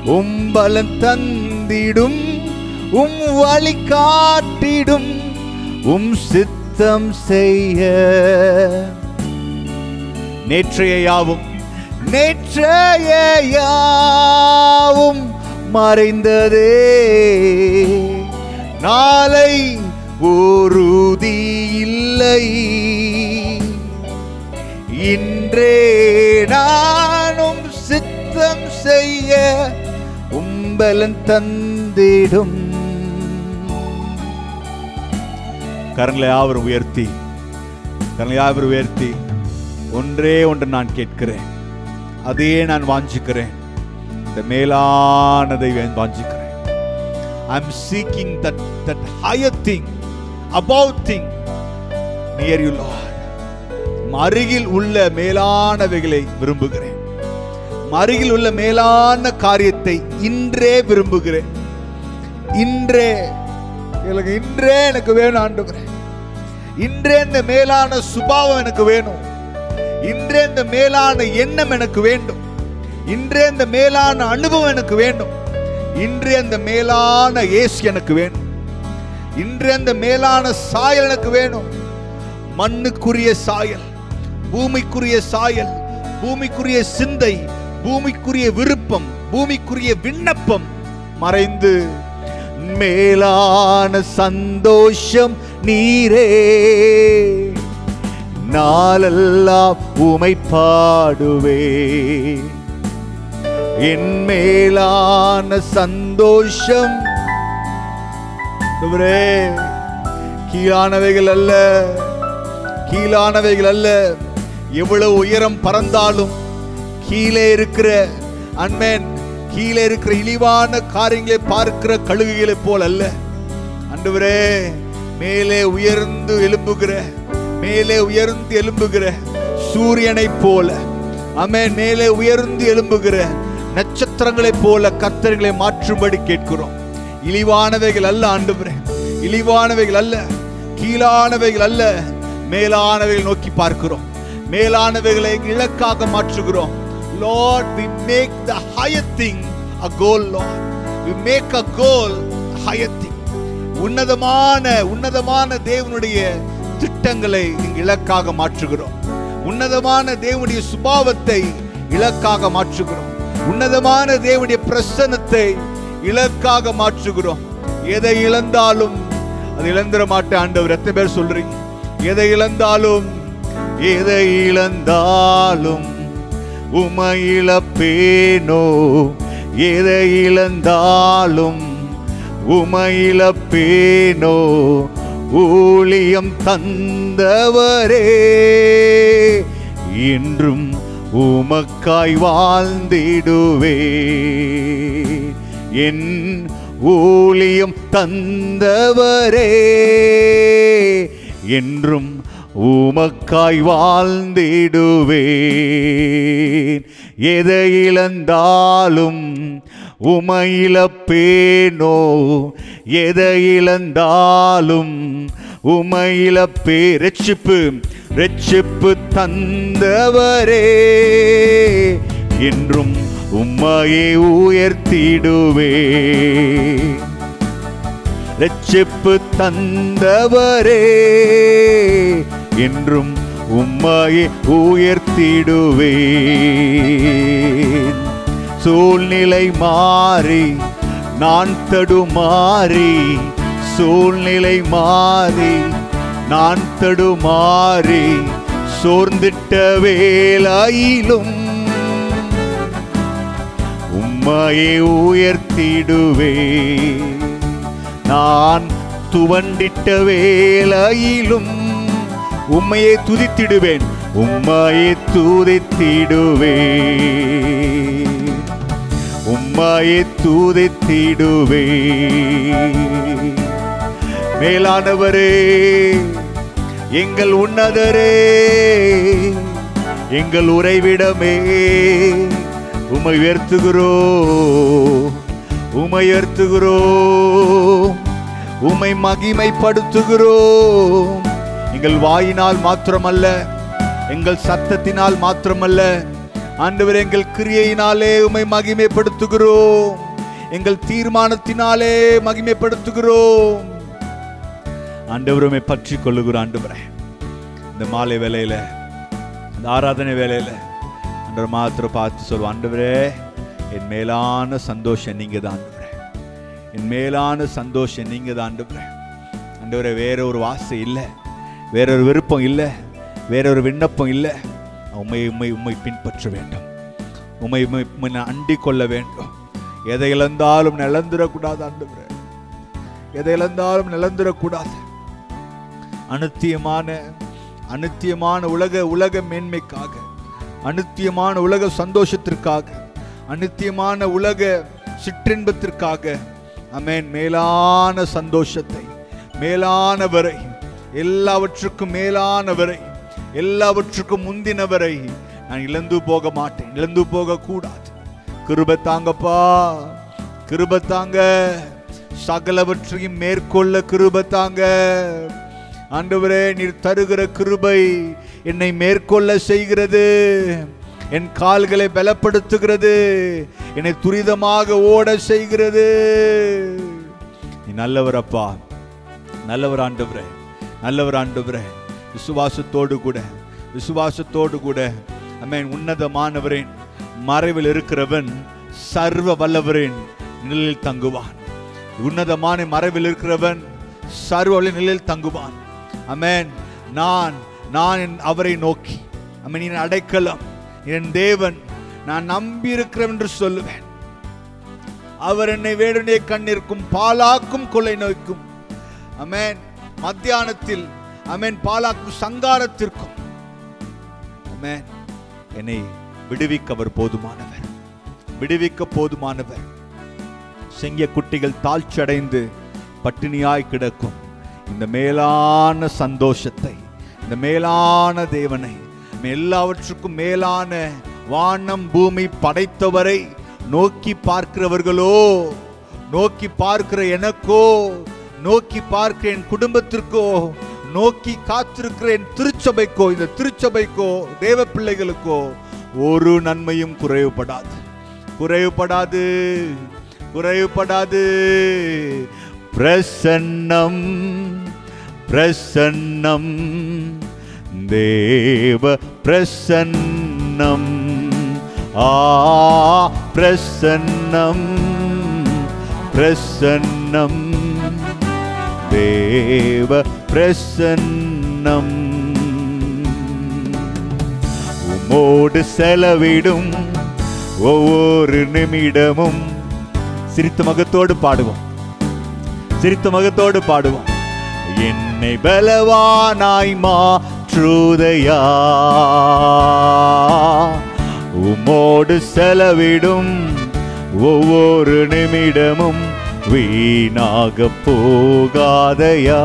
உம்பலன் தந்திடும் உம் வழி காட்டிடும் உம் சித்தம் செய்ய. நேற்றைய யாவும் நேற்றைய யாவும் மறைந்ததே. நாளை உறுதி இல்லை. இன்றே நானும் சித்தம் செய்ய உம்பலன் தந்திடும். கரங்களை யாவரும் உயர்த்தி கரங்களை யாவரும் உயர்த்தி. ஒன்றே ஒன்று நான் கேட்கிறேன். அதையே நான் வாஞ்சிக்கிறேன். இந்த மேலானதை வாஞ்சிக்கிறேன். I am seeking that that higher thing about thing near you lord அருகில் உள்ள மேலானவைகளை விரும்புகிறேன். அருகில் உள்ள மேலான காரியத்தை இன்றே விரும்புகிறேன். இன்றே எனக்கு இன்றே எனக்கு வேணும் ஆண்டுகிறேன் இன்றே இந்த மேலான சுபாவம் எனக்கு வேணும். இன்றே இந்த மேலான எண்ணம் எனக்கு வேண்டும். இன்றே இந்த மேலான அனுபவம் எனக்கு வேண்டும். இன்றே அந்த மேலான ஏசு எனக்கு வேணும் இன்றே அந்த மேலான சாயல் எனக்கு வேணும். மண்ணுக்குரிய சாயல் பூமிக்குரிய சாயல் பூமிக்குரிய சிந்தை பூமிக்குரிய விருப்பம் பூமிக்குரிய விண்ணப்பம் மறைந்து மேலான சந்தோஷம் நீரே. நாளெல்லாம் உமை பாடுவே. என் மேலான சந்தோஷம். கீழானவைகள் அல்ல கீழானவைகள் அல்ல. எவ்வளவு உயரம் பறந்தாலும் கீழே இருக்கிற அன்மேன் கீழே இருக்கிற இழிவான காரியங்களை பார்க்கிற கழுகுகளைப் போல் அல்ல. அன்றுவரே மேலே உயர்ந்து எழும்புகிற மேலே உயர்ந்து எழும்புகிற சூரியனைப் போல. அமேன் மேலே உயர்ந்து எழும்புகிற நட்சத்திரங்களைப் போல கத்தரிகளை மாற்றும்படி கேட்கிறோம். இழிவானவைகள் அல்ல ஆண்டுபுரே இழிவானவைகள் அல்ல கீழானவைகள் அல்ல. மேலானவைகள் நோக்கி பார்க்கிறோம். மேலானவைகளை இலக்காக மாற்றுகிறோம். Lord we make the higher thing a goal lord. We make a goal a higher thing. உன்னதமான உன்னதமான தேவனுடைய திட்டங்களை இலக்காக மாற்றுகிறோம். உன்னதமான தேவனுடைய சுபாவத்தை இலக்காக மாற்றுகிறோம். உன்னதமான தேவனுடைய பிரசன்னத்தை இலக்காக மாற்றுகிறோம். எதை இழந்தாலும் அது இழந்துட மாட்டேன் ஆண்டவர். எத்தனை பேர் சொல்றீங்க? எதை இழந்தாலும் எதை இழந்தாலும் உமை இழப்பேனோ? எதை இழந்தாலும் உமை இழப்பேனோ? ஊழியம் தந்தவரே இன்றும் உமக்காய் வாழ்ந்திடுவே. என் ஊழியம் தந்தவரே என்றும் உமக்காய் வாழ்ந்திடுவேன். எதை இழந்தாலும் உமையிலப்பேனோ? எதை இழந்தாலும் உமையிலப்பே. ரட்சிப்பு ரட்சிப்பு தந்தவரே. என்றும் உம்மையை உயர்த்திடுவே. ரட்சிப்பு தந்தவரே. என்றும் உம்மையை உயர்த்திடுவேன் சூழ்நிலை மாறி நான் தடுமாறி சூழ்நிலை மாறி நான் தடுமாறி சோர்ந்திட்ட வேலாயிலும் உம்மையை உயர்த்திடுவே நான் துவண்டிட்ட வேலையிலும் உம்மையை துதித்திடுவேன். உம்மையை துதித்திடுவேன். உம்மையே தூதித்திடுவே மேலானவரே எங்கள் உன்னதரே எங்கள் உறைவிடமே உமை உயர்த்துகிறோ உமை உயர்த்துகிறோ உமை மகிமைப்படுத்துகிறோ. எங்கள் வாயினால் மாத்திரமல்ல எங்கள் சத்தத்தினால் மாத்திரமல்ல ஆண்டவர் எங்கள் கிரியையினாலே உமை மகிமைப்படுத்துகிறோம். எங்கள் தீர்மானத்தினாலே மகிமைப்படுத்துகிறோம். ஆண்டவருமை பற்றி கொள்ளுகிற ஆண்டவரே இந்த மாலை வேலையில இந்த ஆராதனை வேலையில ஆண்டவர் மாத்திரம் பார்த்து சொல்லுவோம் ஆண்டவரே என் மேலான சந்தோஷம் நீங்க தான் ஆண்டவரே. என் மேலான சந்தோஷம் நீங்கள் தான் ஆண்டவரே. ஆண்டவரே வேற ஒரு வாசை இல்லை வேற ஒரு விருப்பம் இல்லை வேற ஒரு விண்ணப்பம் இல்லை. உண்மை உண்மை உண்மை பின்பற்ற வேண்டும். உண்மை உண்மை உம்மை அண்டிக் கொள்ள வேண்டும். எதை இழந்தாலும் நிலந்துடக்கூடாது ஆண்டவரே. எதை இழந்தாலும் நிலந்துடக்கூடாது அனுத்தியமான அனுத்தியமான உலக உலக மேன்மைக்காக அனுத்தியமான உலக சந்தோஷத்திற்காக அனுத்தியமான உலக சிற்றின்பத்திற்காக அமேன் மேலான சந்தோஷத்தை மேலானவரை எல்லாவற்றுக்கும் மேலானவரை எல்லாவற்றுக்கும் முந்தினவரை நான் இழந்து போக மாட்டேன் இழந்து போக கூடாது கிருபை தாங்கப்பா கிருபை தாங்க. சகலவற்றையும் மேற்கொள்ள கிருபை தாங்க. ஆண்டவரே நீர் தருகிற கிருபை என்னை மேற்கொள்ள செய்கிறது. என் கால்களை பலப்படுத்துகிறது. என்னை துரிதமாக ஓட செய்கிறது. நீ நல்லவர் அப்பா நல்லவர் ஆண்டவரே நல்லவர் ஆண்டவரே. விசுவாசத்தோடு கூட விசுவாசத்தோடு கூட. அமேன் உன்னதமானவரின் மறைவில் இருக்கிறவன் சர்வ வல்லவரின் நிழலில் தங்குவான். உன்னதமான மறைவில் இருக்கிறவன் சர்வ வல்ல நிழலில் தங்குவான். அமேன் நான் நான் என் அவரை நோக்கி அமேன் என் அடைக்கலம் என் தேவன் நான் நம்பி இருக்கிறேன் என்று சொல்லுவேன். அவர் என்னை வேடனே கண்ணிற்கும் பாலாக்கும் கொலை நோய்க்கும். அமேன் மத்தியானத்தில் அமேன் பாலாக்கும் சங்காரத்திற்கும். அமேன் என்னை விடுவிக்க அவர் போதுமானவர். விடுவிக்க போதுமானவர். செங்கிய குட்டிகள் தாழ்ச்சடைந்து பட்டினியாய் கிடக்கும். இந்த மேலான சந்தோஷத்தை இந்த மேலான தேவனை எல்லாவற்றுக்கும் மேலான வானம் பூமி படைத்தவரை நோக்கி பார்க்கிறவர்களோ நோக்கி பார்க்கிற எனக்கோ நோக்கி பார்க்கிற என் குடும்பத்திற்கோ நோக்கி காத்திருக்கிற என் திருச்சபைக்கோ இந்த திருச்சபைக்கோ தேவ பிள்ளைகளுக்கோ ஒரு நன்மையும் குறைவுபடாது. குறைவுபடாது குறைவுபடாது. பிரசன்னம் பிரசன்னம். தேவ பிரசன்னம். ஆ பிரசன்னம் பிரசன்னம். தேவ பிரசன்னம். உம்மோடு செலவிடும் ஒவ்வொரு நிமிடமும். சிரித்த முகத்தோடு பாடுவோம். சிரித்த முகத்தோடு பாடுவோம். என்னை பலவானாய் மாற்றுதையா? உம்மோடு செலவிடும் ஒவ்வொரு நிமிடமும். வீணாக போகாதையா.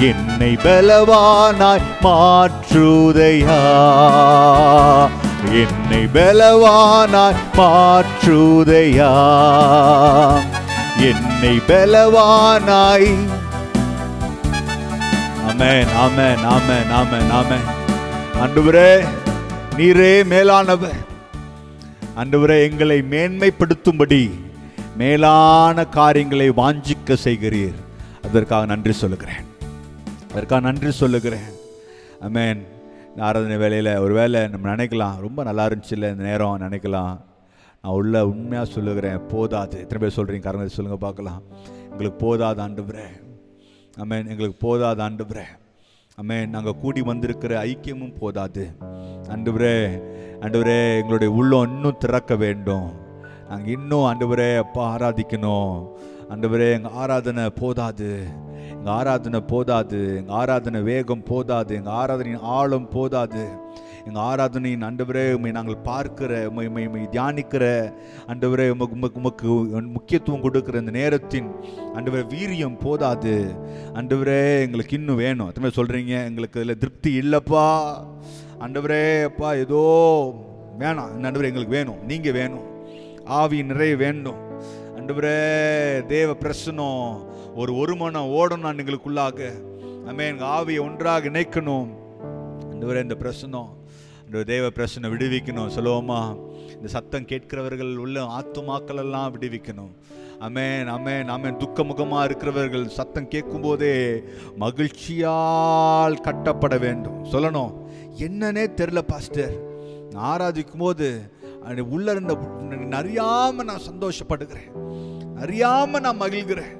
என்னை பலவானாய் மாற்றுதையா. என்னை பலவானாய் மாற்றுதையா. என்னை பலவானாய். அமேன் அமேன் அமேன் அமேன் அமேன் அன்றுவரே நீரே மேலானவர். அன்றுவரே எங்களை மேன்மைப்படுத்தும்படி மேலான காரியங்களை வாஞ்சிக்க செய்கிறீர். அதற்காக நன்றி சொல்லுகிறேன். அதற்காக நன்றி சொல்லுகிறேன். அமேன் ஆராதனை வேலையில் ஒரு வேளை நம்ம நினைக்கலாம் ரொம்ப நல்லா இருந்துச்சுல்ல இந்த நேரம் நினைக்கலாம். நான் உள்ள உண்மையாக சொல்லுகிறேன் போதாது. எத்தனை பேர் சொல்கிறீங்க காரணம் சொல்லுங்கள் பார்க்கலாம். எங்களுக்கு போதாது ஆண்டுபுறேன் அமேன் எங்களுக்கு போதாது ஆண்டுபுறேன் அமேன் நாங்கள் கூடி வந்திருக்கிற ஐக்கியமும் போதாது. ஆண்டவரே ஆண்டவரே எங்களுடைய உள்ளம் இன்னும் திறக்க வேண்டும். நாங்கள் இன்னும் ஆண்டவரே அப்பா ஆராதிக்கணும். ஆண்டவரே எங்கள் ஆராதனை போதாது. எங்கள் ஆராதனை போதாது. எங்கள் ஆராதனை வேகம் போதாது. எங்கள் ஆராதனையின் ஆழம் போதாது. எங்கள் ஆராதனையின் அண்டவரே உண்மை நாங்கள் பார்க்கிற உண்மை உண்மை உண்மை தியானிக்கிற. அண்டவரே உமக்கு உமக்கு உமக்கு முக்கியத்துவம் கொடுக்குற இந்த நேரத்தின் ஆண்டவரே வீரியம் போதாது. அண்டவரே எங்களுக்கு இன்னும் வேணும். எத்தனை சொல்கிறீங்க எங்களுக்கு இதில் திருப்தி இல்லைப்பா. அண்டவரே அப்பா ஏதோ வேணாம். இந்த எங்களுக்கு வேணும். நீங்கள் வேணும். ஆவி நிறைய வேண்டும். ஆண்டவரே தேவ பிரசனம் ஒரு ஒரு மனம் ஓடணும் நான் எங்களுக்குள்ளாக. நம்ம எங்கள் ஆவியை ஒன்றாக இணைக்கணும். ஆண்டவரே இந்த பிரசனம் இந்த தேவ பிரசனை விடுவிக்கணும். சொல்லுவோமா? இந்த சத்தம் கேட்கிறவர்கள் உள்ள ஆத்துமாக்கள் எல்லாம் விடுவிக்கணும். அமேன் அமேன் அமேன் துக்கமுகமாக இருக்கிறவர்கள் சத்தம் கேட்கும்போதே மகிழ்ச்சியால் கட்டப்பட வேண்டும். சொல்லணும். என்னன்னே தெரில பாஸ்டர். ஆராதிக்கும் போது உள்ள இருந்த அறியாம நான் சந்தோஷப்படுகிறேன். அறியாம நான் மகிழ்கிறேன்.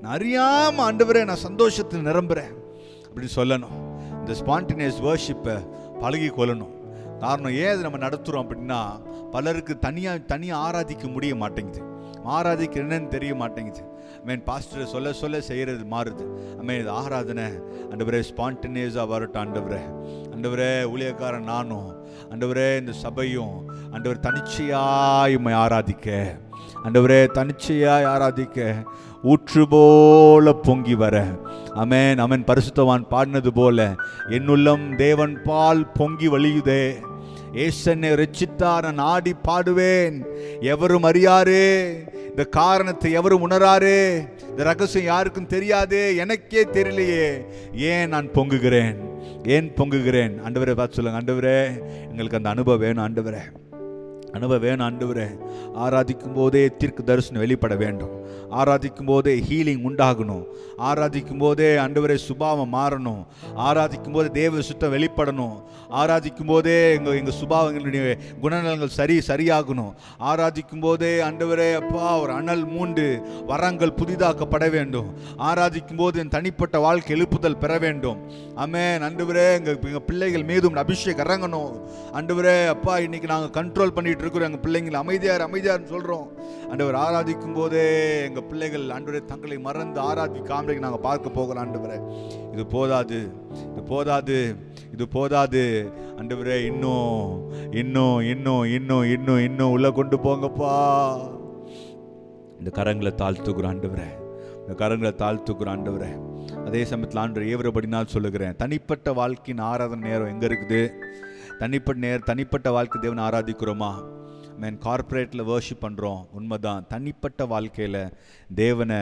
நான் அறியாம ஆண்டவரே நான் சந்தோஷத்தில் நிரம்புறேன். அப்படின்னு சொல்லணும். இந்த ஸ்பான்டினியஸ் வேர்ஷிப்பை பழகி கொள்ளணும். காரணம் ஏன் இது நம்ம நடத்துகிறோம் அப்படின்னா பலருக்கு தனியாக தனியாக ஆராதிக்க முடிய மாட்டேங்குது. ஆராதிக்க என்னன்னு தெரிய மாட்டேங்குது. மீன் பாஸ்டரை சொல்ல சொல்ல செய்கிறது மாறுது. அம்மேன் இது ஆராதனை. அண்டவரே ஸ்பான்டினியஸாக வரட்டும் ஆண்டவரே. அண்டவரே ஊழியக்காரன் நானும் அண்டவரே இந்த சபையும் அண்டவர் தனிச்சையாய் உண்மை ஆராதிக்க. அண்டவரே தனிச்சையாய் ஆராதிக்க. ஊற்று போல பொங்கி வர. அமேன் அமன் பரிசுத்தவான் பாடினது போல என்னுள்ளம் தேவன் பால் பொங்கி வழியுதே. ஏசனை ரச்சித்தார் நான் ஆடி பாடுவேன். எவரும் அறியாரே. இந்த காரணத்தை எவரும் உணராரு? இந்த ரகசியம் யாருக்கும் தெரியாது எனக்கே தெரியலையே. ஏன் நான் பொங்குகிறேன்? ஏன் பொங்குகிறேன்? ஆண்டவரே பார்த்து சொல்லுங்க ஆண்டவரே எங்களுக்கு அந்த அனுபவம் வேணும் ஆண்டவரே. அனுபவம் வேணும் ஆண்டவரே. ஆராதிக்கும் போதே தீர்க்கு தரிசனம் வெளிப்பட வேண்டும். ஆராதிக்கும் போதே ஹீலிங் உண்டாகணும். ஆராதிக்கும் போதே அன்றுவரே சுபாவம் மாறணும். ஆராதிக்கும் போதே தேவ சுத்தம் வெளிப்படணும். ஆராதிக்கும் போதே எங்கள் எங்கள் சுபாவங்களுடைய குணநலங்கள் சரி சரியாகணும். ஆராதிக்கும் போதே ஆண்டவரே அப்பா ஒரு அனல் மூண்டு வரங்கள் புதிதாக்கப்பட வேண்டும். ஆராதிக்கும் போது என் தனிப்பட்ட வாழ்க்கை எழுப்புதல் பெற வேண்டும். ஆமே ஆண்டவரே எங்கள் எங்கள் பிள்ளைகள் மீதும் அபிஷேகம் இறங்கணும். ஆண்டவரே அப்பா இன்னைக்கு நாங்கள் கண்ட்ரோல் பண்ணிட்டு இருக்கிறோம் எங்கள் பிள்ளைங்களை அமைதியார் அமைதியார்னு சொல்கிறோம் ஆண்டவர் ஆராதிக்கும் போதே எங்கள் பிள்ளைகள் ஆண்டவரே தங்களை மறந்து ஆராதிக்காம நாங்கள் பார்க்க போகிறோம் ஆண்டவரே. இது போதாது இது போதாது இது போதாது. ஆண்டவரே இன்னும் இன்னும் இன்னும் இன்னும் இன்னும் இன்னும் உள்ள கொண்டு போங்கப்பா. இந்த கரங்களை தாழ்த்துக்குற ஆண்டவரே. இந்த கரங்களை தாழ்த்துக்குற ஆண்டவரே. அதே சமயத்தில் ஆண்டு ஏவரபடினால் சொல்லுகிறேன் தனிப்பட்ட வாழ்க்கையின் ஆராதனை நேரம் எங்கே இருக்குது? தனிப்பட்ட நேர் தனிப்பட்ட வாழ்க்கை தேவனை ஆராதிக்கிறோமா? மேன் கார்ப்பரேட்டில் வேர்ஷிப் பண்ணுறோம் உண்மைதான். தனிப்பட்ட வாழ்க்கையில் தேவனை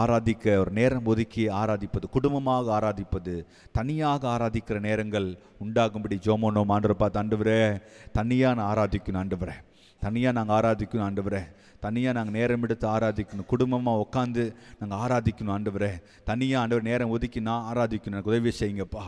ஆராதிக்க ஒரு நேரம் ஒதுக்கி ஆராதிப்பது குடும்பமாக ஆராதிப்பது தனியாக ஆராதிக்கிற நேரங்கள் உண்டாகும்படி ஜோமோனோ மாண்டுறப்பா பார்த்து ஆண்டவரே தனியாக நான் ஆராதிக்கணும் ஆண்டவரே. தனியாக நாங்கள் ஆராதிக்கணும் ஆண்டவரே. தனியாக நாங்கள் நேரம் எடுத்து ஆராதிக்கணும். குடும்பமாக உட்காந்து நாங்கள் ஆராதிக்கணும் ஆண்டவரே. தனியாக ஆண்டவர் நேரம் ஒதுக்கி நான் ஆராதிக்கணும். எனக்கு உதவி செய்யுங்கப்பா.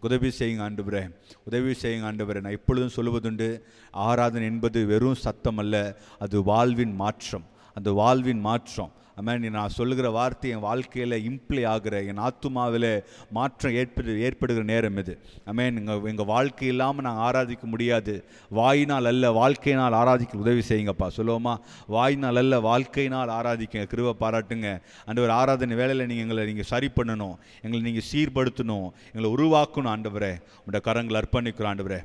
உதவி செய்யுங்க ஆண்டவரே. உதவி செய்யுங்க ஆண்டவரே. நான் எப்பொழுதும் சொல்லுவதுண்டு ஆராதனை என்பது வெறும் சத்தம் அல்ல அது வாழ்வின் மாற்றம். அந்த வாழ்வின் மாற்றம். அமேன் நான் சொல்லுகிற வார்த்தை என் வாழ்க்கையில் இம்ப்ளை ஆகிற என் ஆத்துமாவில் மாற்றம் ஏற்படு ஏற்படுகிற நேரம் இது. அமேன் எங்கள் எங்கள் வாழ்க்கை இல்லாமல் நாங்கள் ஆராதிக்க முடியாது. வாயினால் அல்ல வாழ்க்கையினால் ஆராதிக்க உதவி செய்யுங்கப்பா. சொல்லுவோமா? வாயினால் அல்ல வாழ்க்கையினால் ஆராதிக்க கிருவ பாராட்டுங்க. ஆண்டவர் ஆராதனை வேலையில் நீங்கள் எங்களை நீங்கள் சரி பண்ணணும். எங்களை நீங்கள் சீர்படுத்தணும். எங்களை உருவாக்கணும் ஆண்டவரே. உங்களோட கரங்களை அர்ப்பணிக்கிறோம் ஆண்டவரே.